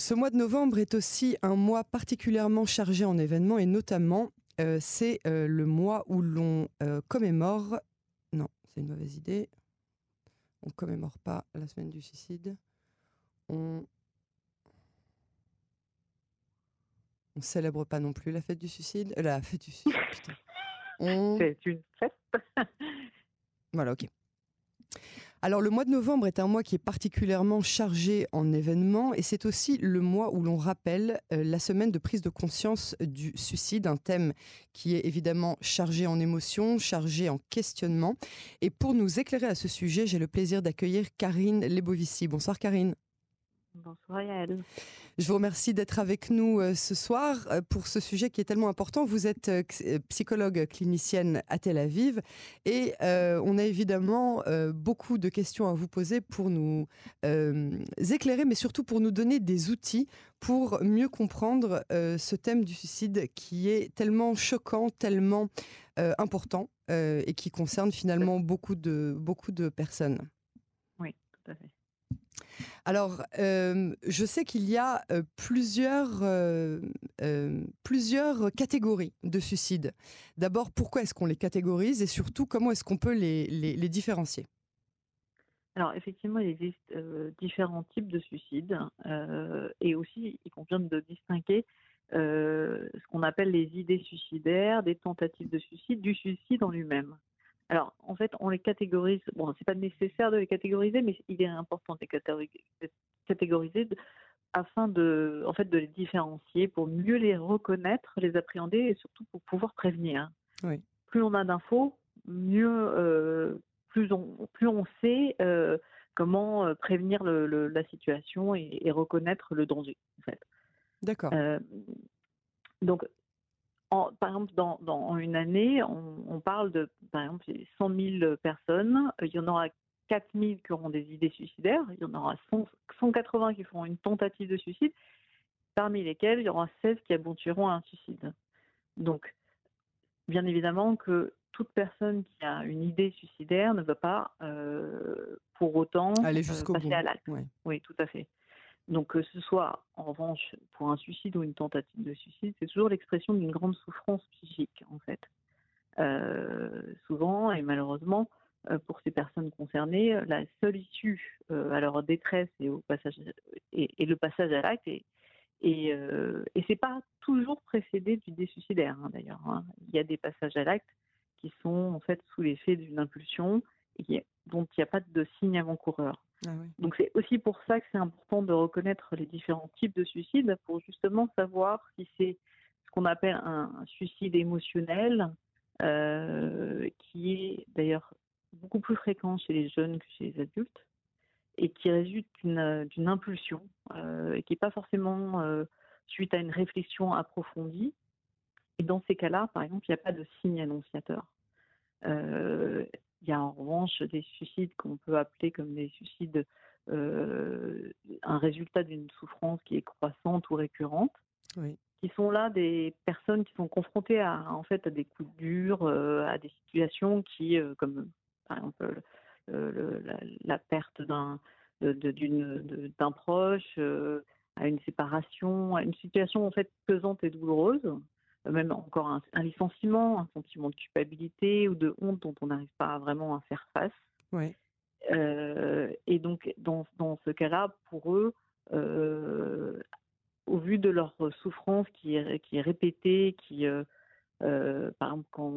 Ce mois de novembre est aussi un mois particulièrement chargé en événements et notamment euh, c'est euh, le mois où l'on euh, commémore. Non, c'est une mauvaise idée. On commémore pas la semaine du suicide. On on célèbre pas non plus la fête du suicide. La fête du suicide. Putain. On... C'est une fête. Voilà, ok. Alors le mois de novembre est un mois qui est particulièrement chargé en événements et c'est aussi le mois où l'on rappelle euh, la semaine de prise de conscience du suicide, un thème qui est évidemment chargé en émotions, chargé en questionnement. Et pour nous éclairer à ce sujet, j'ai le plaisir d'accueillir Karine Lebovici. Bonsoir Karine. Bonsoir Yael. Je vous remercie d'être avec nous euh, ce soir euh, pour ce sujet qui est tellement important. Vous êtes euh, psychologue clinicienne à Tel Aviv et on a évidemment beaucoup de questions à vous poser pour nous éclairer, mais surtout pour nous donner des outils pour mieux comprendre ce thème du suicide qui est tellement choquant, tellement important et qui concerne finalement beaucoup de, beaucoup de personnes. Oui, tout à fait. Alors, euh, je sais qu'il y a euh, plusieurs, euh, plusieurs catégories de suicides. D'abord, pourquoi est-ce qu'on les catégorise et surtout, comment est-ce qu'on peut les, différencier? Alors effectivement, il existe différents types de suicides et aussi il convient de distinguer ce qu'on appelle les idées suicidaires, des tentatives de suicide, du suicide en lui-même. Alors, en fait, on les catégorise. Bon, c'est pas nécessaire de les catégoriser, mais il est important de les catégoriser afin de, en fait, de les différencier pour mieux les reconnaître, les appréhender et surtout pour pouvoir prévenir. Oui. Plus on a d'infos, mieux, euh, plus on, plus on sait euh, comment euh, prévenir le, la situation et, et, reconnaître le danger. En fait. D'accord. donc, par exemple, dans, dans, une année, on, parle de, par exemple, 100 000 personnes. Il y en aura 4 000 qui auront des idées suicidaires. Il y en aura 180 qui feront une tentative de suicide, parmi lesquelles il y aura 16 qui aboutiront à un suicide. Donc, bien évidemment que toute personne qui a une idée suicidaire ne va pas euh, pour autant aller euh, passer bout. à l'acte. Oui, tout à fait. Donc que ce soit en revanche pour un suicide ou une tentative de suicide, c'est toujours l'expression d'une grande souffrance psychique en fait. Euh, souvent et malheureusement euh, pour ces personnes concernées, la seule issue euh, à leur détresse et au passage et, le passage à l'acte et c'est pas toujours précédé d'idée suicidaire hein, d'ailleurs. Hein. Il y a des passages à l'acte qui sont en fait sous l'effet d'une impulsion et dont il n'y a pas de signe avant-coureur. Ah Donc c'est aussi pour ça que c'est important de reconnaître les différents types de suicides pour justement savoir si c'est ce qu'on appelle un suicide émotionnel, euh, qui est d'ailleurs beaucoup plus fréquent chez les jeunes que chez les adultes, et qui résulte d'une impulsion, euh, et qui n'est pas forcément euh, suite à une réflexion approfondie. Et dans ces cas-là, par exemple, il n'y a pas de signe annonciateur. Il y a en revanche des suicides qu'on peut appeler comme des suicides, euh, un résultat d'une souffrance qui est croissante ou récurrente, qui sont là des personnes qui sont confrontées à, en fait, à des coups durs, euh, à des situations qui, euh, comme par exemple la, perte d'un d'un proche, à une séparation, à une situation en fait pesante et douloureuse, même encore un, licenciement, un sentiment de culpabilité ou de honte dont on n'arrive pas vraiment à faire face. Ouais. Euh, et donc, dans, dans ce cas-là, pour eux, euh, au vu de leur souffrance qui est, qui est répétée, qui, euh, par exemple, quand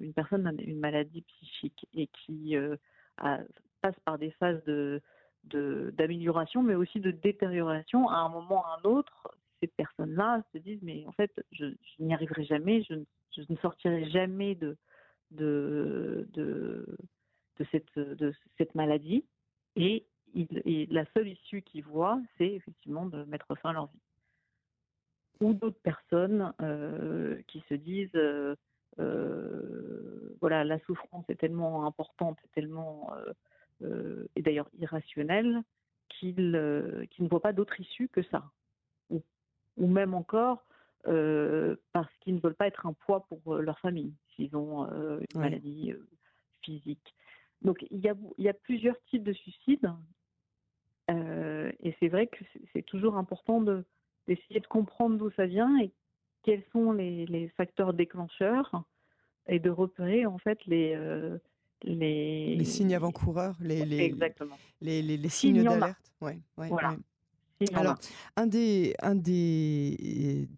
une personne a une maladie psychique et qui passe par des phases de d'amélioration, mais aussi de détérioration, à un moment ou à un autre, ces personnes-là se disent mais en fait je, n'y arriverai jamais, je, ne sortirai jamais de de, de, cette, de cette maladie et, la seule issue qu'ils voient c'est effectivement de mettre fin à leur vie. Ou d'autres personnes euh, qui se disent euh, euh, voilà la souffrance est tellement importante, tellement et d'ailleurs irrationnelle qu'ils ne voient pas d'autre issue que ça ou même encore euh, parce qu'ils ne veulent pas être un poids pour euh, leur famille, s'ils ont euh, une maladie physique. Donc il y, a, il y a plusieurs types de suicides. et c'est vrai que c'est toujours important d'essayer de comprendre d'où ça vient et quels sont les, facteurs déclencheurs et de repérer en fait les, les... les signes avant-coureurs, les, les, Exactement. les, les signes d'alerte. Ouais, voilà. Alors, un des,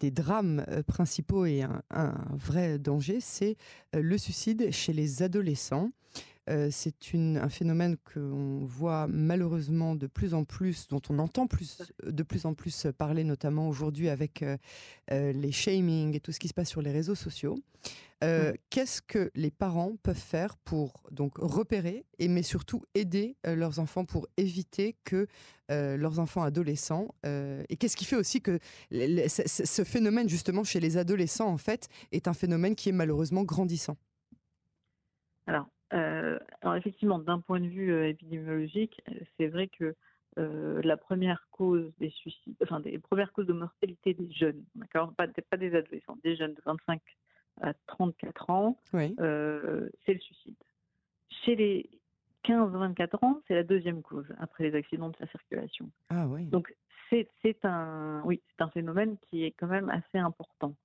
drames euh, principaux et un, un vrai danger, c'est euh, le suicide chez les adolescents. Euh, c'est un phénomène qu'on voit malheureusement de plus en plus, dont on entend plus, de plus en plus parler, notamment aujourd'hui avec euh, euh, les shaming et tout ce qui se passe sur les réseaux sociaux. Mmh. Qu'est-ce que les parents peuvent faire pour donc repérer et mais surtout aider leurs enfants pour éviter que leurs enfants adolescents et qu'est-ce qui fait aussi que ce phénomène justement chez les adolescents en fait est un phénomène qui est malheureusement grandissant? Alors euh, alors effectivement, d'un point de vue euh, épidémiologique, euh, c'est vrai que la première cause des suicides, enfin des premières causes de mortalité des jeunes, d'accord, pas, pas, des adolescents, des jeunes de 25 à 34 ans, c'est le suicide. Chez les 15-24 ans, c'est la deuxième cause après les accidents de la circulation. Ah oui. Donc c'est un, oui, c'est un phénomène qui est quand même assez important.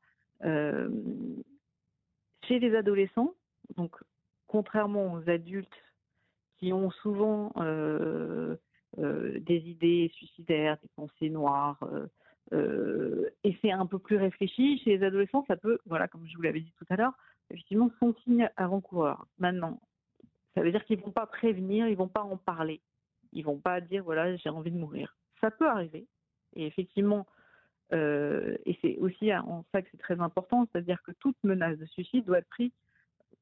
chez les adolescents, donc contrairement aux adultes qui ont souvent euh, euh, des idées suicidaires, des pensées noires, euh, et c'est un peu plus réfléchi, chez les adolescents, ça peut, voilà, comme je vous l'avais dit tout à l'heure, effectivement, son signe avant-coureur. Maintenant, ça veut dire qu'ils vont pas prévenir, ils vont pas en parler, ils vont pas dire voilà, j'ai envie de mourir. Ça peut arriver, et effectivement, et c'est aussi en ça que c'est très important, c'est-à-dire que toute menace de suicide doit être prise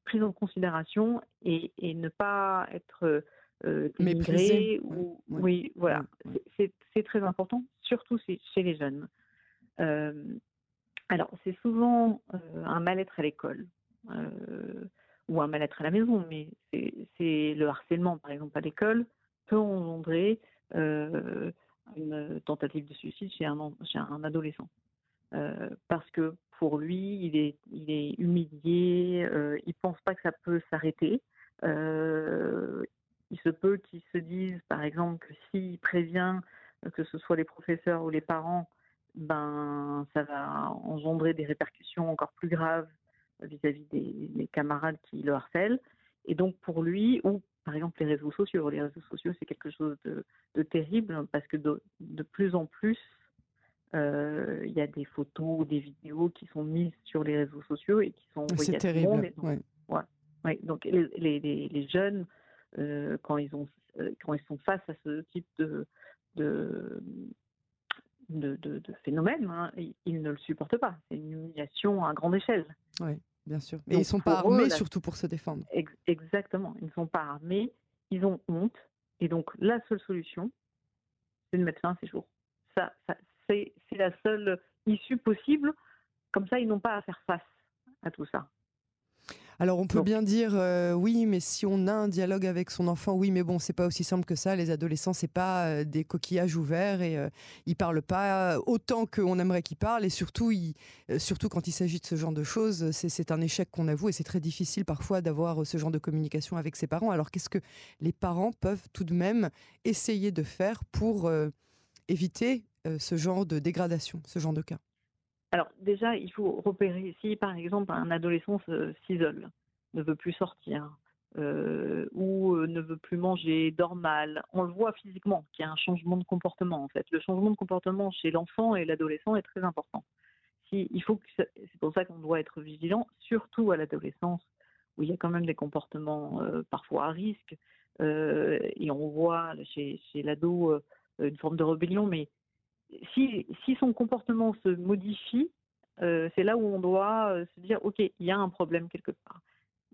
prise en considération et, et ne pas être euh, dénigré ou oui, voilà. C'est très important surtout chez les jeunes. Euh, alors c'est souvent euh, un mal-être à l'école euh, ou un mal-être à la maison mais c'est le harcèlement par exemple à l'école peut engendrer une tentative de suicide chez un, chez un adolescent parce que pour lui, il est, il est humilié, euh, il pense pas que ça peut s'arrêter. Euh, il se peut qu'il se dise, par exemple, que s'il prévient, euh, que ce soit les professeurs ou les parents, ben, ça va engendrer des répercussions encore plus graves vis-à-vis des, camarades qui le harcèlent. Et donc pour lui, ou par exemple les réseaux sociaux, les réseaux sociaux c'est quelque chose de, terrible parce que de, plus en plus, euh, il y a des photos ou des vidéos qui sont mises sur les réseaux sociaux et qui sont envoyées à tout le monde. donc, ouais. donc les, les, les jeunes, euh, quand, ils ont, euh, quand ils sont face à ce type de, de, de, de, phénomène, hein, ils, ne le supportent pas. C'est une humiliation à grande échelle. Oui, bien sûr. Et ils ne sont pas armés surtout pour se défendre. exactement. Ils ne sont pas armés, ils ont honte. Et donc la seule solution, c'est de mettre fin à ces jours. Ça, ça, c'est la seule issue possible. Comme ça, ils n'ont pas à faire face à tout ça. Alors on peut bien dire euh, oui, mais si on a un dialogue avec son enfant, oui, mais bon, c'est pas aussi simple que ça. Les adolescents, c'est pas euh, des coquillages ouverts et euh, ils parlent pas autant qu'on aimerait qu'ils parlent. Et surtout, surtout quand il s'agit de ce genre de choses, c'est un échec qu'on avoue et c'est très difficile parfois d'avoir ce genre de communication avec ses parents. Alors qu'est-ce que les parents peuvent tout de même essayer de faire pour éviter euh, ce genre de dégradation, ce genre de cas? Alors déjà, il faut repérer si par exemple un adolescent s'isole, ne veut plus sortir, euh, ou euh, ne veut plus manger, dort mal, on le voit physiquement qu'il y a un changement de comportement en fait. Le changement de comportement chez l'enfant et l'adolescent est très important. Si, il faut c'est pour ça qu'on doit être vigilant, surtout à l'adolescence où il y a quand même des comportements parfois à risque et on voit chez, chez l'ado une forme de rébellion, mais si, si son comportement se modifie, euh, c'est là où on doit euh, se dire, OK, il y a un problème quelque part.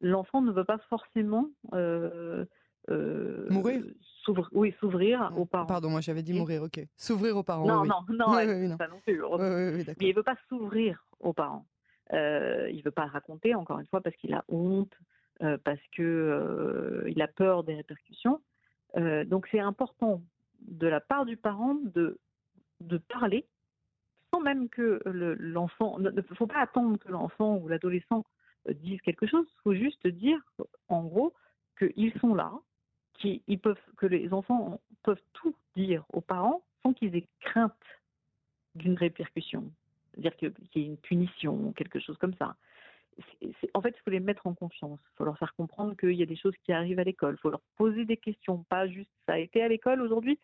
L'enfant ne veut pas forcément euh, mourir. oui, s'ouvrir aux parents. Pardon, moi j'avais dit mourir, ok. S'ouvrir aux parents. Non, non, non, non. pas non plus. Mais il ne veut pas s'ouvrir aux parents. il ne veut pas raconter, encore une fois, parce qu'il a honte, parce qu'il il a peur des répercussions. donc c'est important de la part du parent de de parler sans même que l'enfant. il ne faut pas attendre que l'enfant ou l'adolescent euh, dise quelque chose. Il faut juste dire, en gros, qu'ils sont là, qu'ils peuvent, que les enfants peuvent tout dire aux parents sans qu'ils aient crainte d'une répercussion, c'est-à-dire qu'il y ait une punition, quelque chose comme ça. en fait, il faut les mettre en confiance. Il faut leur faire comprendre qu'il y a des choses qui arrivent à l'école. Il faut leur poser des questions, pas juste ça a été à l'école aujourd'hui.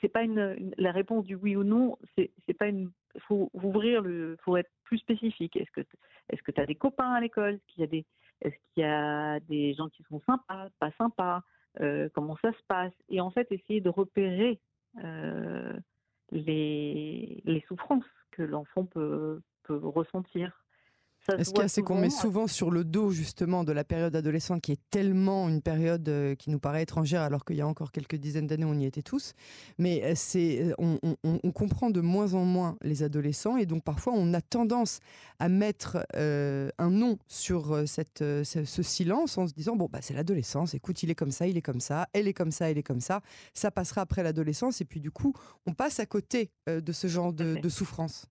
C'est pas une, la réponse du oui ou non. C'est pas une. Faut ouvrir le. Faut être plus spécifique. Est-ce que est-ce que as des copains à l'école? Est-ce qu'il y a des est-ce qu'il y a des gens qui sont sympas, pas sympas? Euh, Comment ça se passe? Et en fait, essayer de repérer euh, les, les souffrances que l'enfant peut, peut ressentir ce qu'il y a, c'est qu'on met souvent sur le dos justement de la période adolescente qui est tellement une période euh, qui nous paraît étrangère alors qu'il y a encore quelques dizaines d'années on y était tous. Mais euh, c'est, euh, on, comprend de moins en moins les adolescents et donc parfois on a tendance à mettre un nom sur cette, ce, silence en se disant bon bah c'est l'adolescence, écoute il est comme ça, il est comme ça, elle est comme ça, elle est comme ça, ça passera après l'adolescence et puis du coup on passe à côté de ce genre de, de souffrance.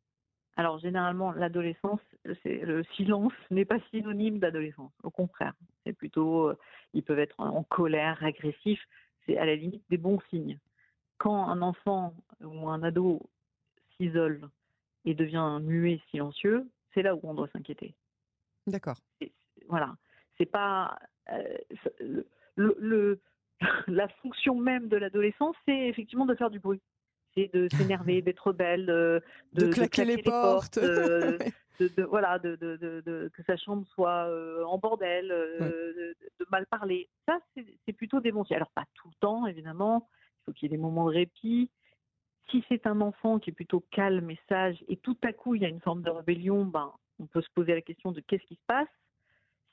Alors généralement, l'adolescence, le silence n'est pas synonyme d'adolescence. Au contraire, c'est plutôt, euh, ils peuvent être en colère, agressifs. C'est à la limite des bons signes. Quand un enfant ou un ado s'isole et devient muet, silencieux, c'est là où on doit s'inquiéter. D'accord. Voilà. C'est pas euh, le, la fonction même de l'adolescence, c'est effectivement de faire du bruit c'est de s'énerver, d'être belle, de, de, claquer, les, portes, euh, de, voilà, de, que sa chambre soit euh, en bordel, euh, de, mal parler. Ça, c'est plutôt dénoncé. Alors pas tout le temps, évidemment. Il faut qu'il y ait des moments de répit. Si c'est un enfant qui est plutôt calme et sage, et tout à coup il y a une forme de rébellion, ben, on peut se poser la question de qu'est-ce qui se passe.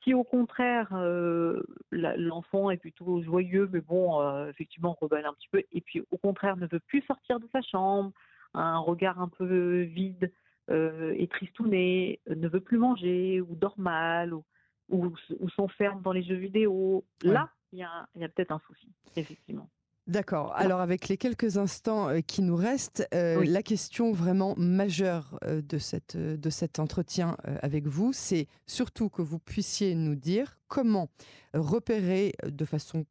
Si au contraire, euh, l'enfant est plutôt joyeux, mais bon, euh, effectivement, rebelle un petit peu, et puis au contraire ne veut plus sortir de sa chambre, un regard un peu vide euh, et tristouné, ne veut plus manger, ou dort mal, ou, ou, s'enferme dans les jeux vidéo, là, il y a peut-être un souci, effectivement. D'accord. Alors avec les quelques instants euh, qui nous restent, euh, la question vraiment majeure euh, de, cette, de cet entretien avec vous, c'est surtout que vous puissiez nous dire comment repérer de façon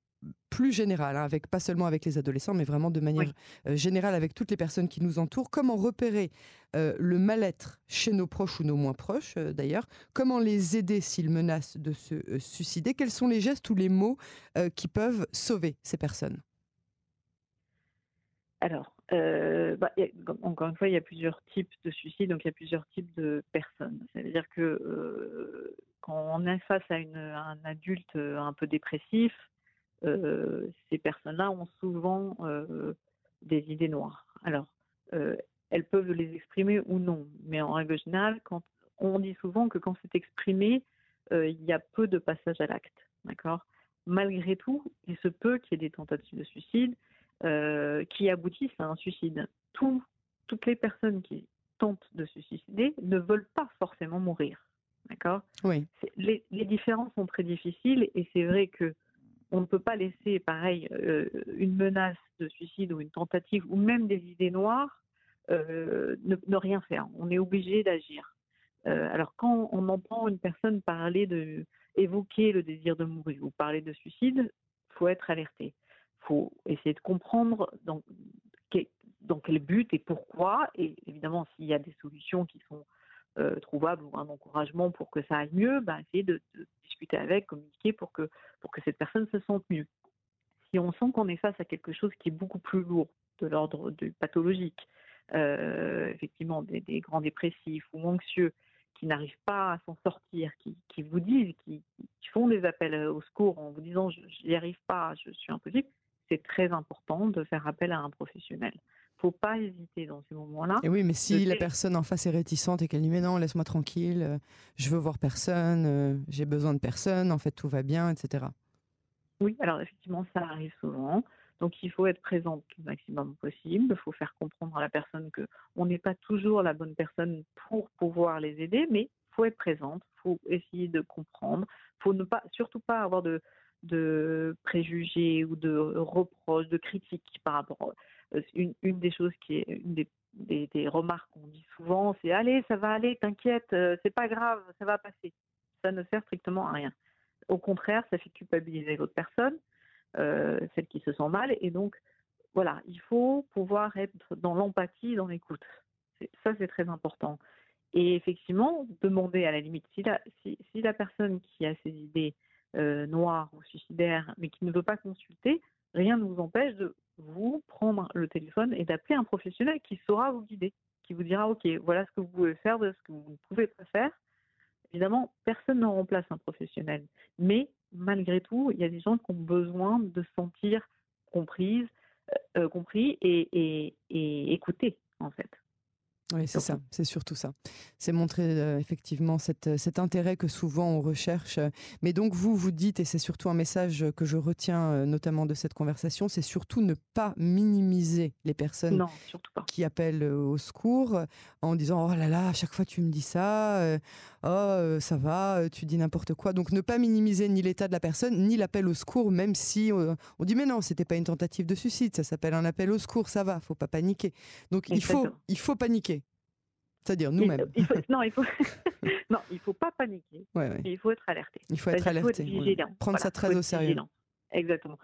plus générale, hein, avec pas seulement avec les adolescents, mais vraiment de manière générale avec toutes les personnes qui nous entourent, comment repérer le mal-être chez nos proches ou nos moins proches d'ailleurs, comment les aider s'ils menacent de se suicider, quels sont les gestes ou les mots qui peuvent sauver ces personnes? Alors, euh, bah, encore une fois, il y a plusieurs types de suicides, donc il y a plusieurs types de personnes. C'est-à-dire que euh, quand on est face à, un adulte euh, un peu dépressif, ces personnes-là ont souvent des idées noires. Alors, elles peuvent les exprimer ou non, mais en règle générale, quand on dit souvent que quand c'est exprimé, il y a peu de passage à l'acte. D'accord? Malgré tout, il se peut qu'il y ait des tentatives de suicide euh, qui aboutissent à un suicide. toutes les personnes qui tentent de se suicider ne veulent pas forcément mourir. D'accord? Oui. Les, différences sont très difficiles et c'est vrai que on ne peut pas laisser, pareil, euh, une menace de suicide ou une tentative ou même des idées noires euh, ne, rien faire. On est obligé d'agir. alors quand on entend une personne parler de évoquer le désir de mourir ou parler de suicide, faut être alerté faut essayer de comprendre dans, dans quel but et pourquoi. Et évidemment, s'il y a des solutions qui sont euh, trouvables ou un encouragement pour que ça aille mieux, ben, essayer de, discuter avec, communiquer pour que, pour que cette personne se sente mieux. Si on sent qu'on est face à quelque chose qui est beaucoup plus lourd, de l'ordre pathologique, euh, effectivement des, grands dépressifs ou anxieux qui n'arrivent pas à s'en sortir, qui, qui vous disent, qui, qui, font des appels au secours en vous disant je n'y arrive pas, je suis impossible, c'est très important de faire appel à un professionnel. Il ne faut pas hésiter dans ces moments-là. Et oui, mais si la personne en face est réticente et qu'elle dit mais non, laisse-moi tranquille, euh, je veux voir personne, euh, j'ai besoin de personne, en fait tout va bien, etc. Oui, alors effectivement, ça arrive souvent. Donc il faut être présente le maximum possible. Il faut faire comprendre à la personne que on n'est pas toujours la bonne personne pour pouvoir les aider, mais il faut être présente. Il faut essayer de comprendre. Il faut ne pas, surtout pas avoir de, de préjugés ou de reproches, de critiques par rapport. Euh, une, des choses qui est une des, des, remarques qu'on dit souvent, c'est allez, ça va aller, t'inquiète, euh, c'est pas grave, ça va passer. Ça ne sert strictement à rien. Au contraire, ça fait culpabiliser l'autre personne, euh, celle qui se sent mal, et donc voilà, il faut pouvoir être dans l'empathie, dans l'écoute. Ça, c'est très important. Et effectivement, demander à la limite, si la, si, la personne qui a ses idées euh, noires ou suicidaires, mais qui ne veut pas consulter, rien ne vous empêche de vous prendre le téléphone et d'appeler un professionnel qui saura vous guider, qui vous dira, OK, voilà ce que vous pouvez faire, voilà ce que vous ne pouvez pas faire. Évidemment, personne ne remplace un professionnel, mais malgré tout, il y a des gens qui ont besoin de se sentir comprises, euh, euh, compris et écoutés, en fait. Oui, c'est ça, c'est surtout ça. C'est montrer euh, effectivement cette, cet intérêt que souvent on recherche. Mais donc vous, vous dites, et c'est surtout un message que je retiens euh, notamment de cette conversation, c'est surtout ne pas minimiser les personnes qui appellent euh, au secours en disant ⁇ Oh là là, à chaque fois tu me dis ça, oh ça va, tu dis n'importe quoi ⁇ Donc ne pas minimiser ni l'état de la personne, ni l'appel au secours, même si on dit ⁇ Mais non, c'était pas une tentative de suicide, ça s'appelle un appel au secours, ça va, faut pas paniquer. Donc il faut, il faut paniquer c'est-à-dire nous-mêmes. non, il faut non, il faut pas paniquer. Il faut être alerté. Il faut être alerté. vigilant. Prendre ça très au sérieux. Exactement.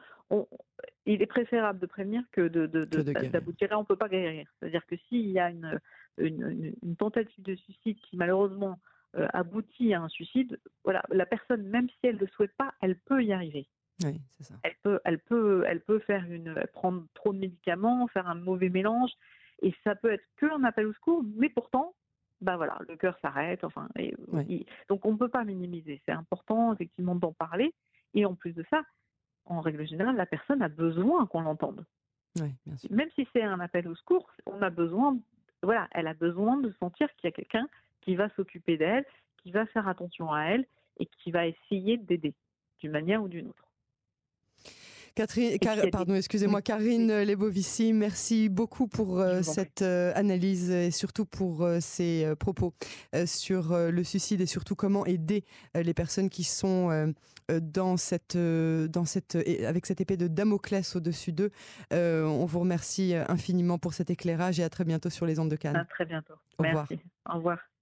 il est préférable de prévenir que de, d'aboutir. on ne peut pas guérir. C'est-à-dire que s'il y a une, une, tentative de suicide qui malheureusement euh, aboutit à un suicide, voilà, la personne, même si elle ne le souhaite pas, elle peut y arriver. Oui, c'est ça. Elle peut, elle peut, elle peut faire une, prendre trop de médicaments, faire un mauvais mélange, et ça peut être qu'un appel au secours, mais pourtant, ben voilà, le cœur s'arrête. Enfin, donc on ne peut pas minimiser. C'est important effectivement d'en parler. Et en plus de ça, en règle générale, la personne a besoin qu'on l'entende. Même si c'est un appel au secours, on a besoin, voilà, elle a besoin de sentir qu'il y a quelqu'un qui va s'occuper d'elle, qui va faire attention à elle et qui va essayer d'aider d'une manière ou d'une autre. Catherine, pardon, excusez-moi, Karine Lebovici, merci beaucoup pour euh, cette euh, analyse et surtout pour euh, ces propos sur le suicide et surtout comment aider les personnes qui sont dans cette, dans cette, avec cette épée de Damoclès au-dessus d'eux. on vous remercie infiniment pour cet éclairage et à très bientôt sur les ondes de Cannes. À très bientôt. Au revoir. Au revoir.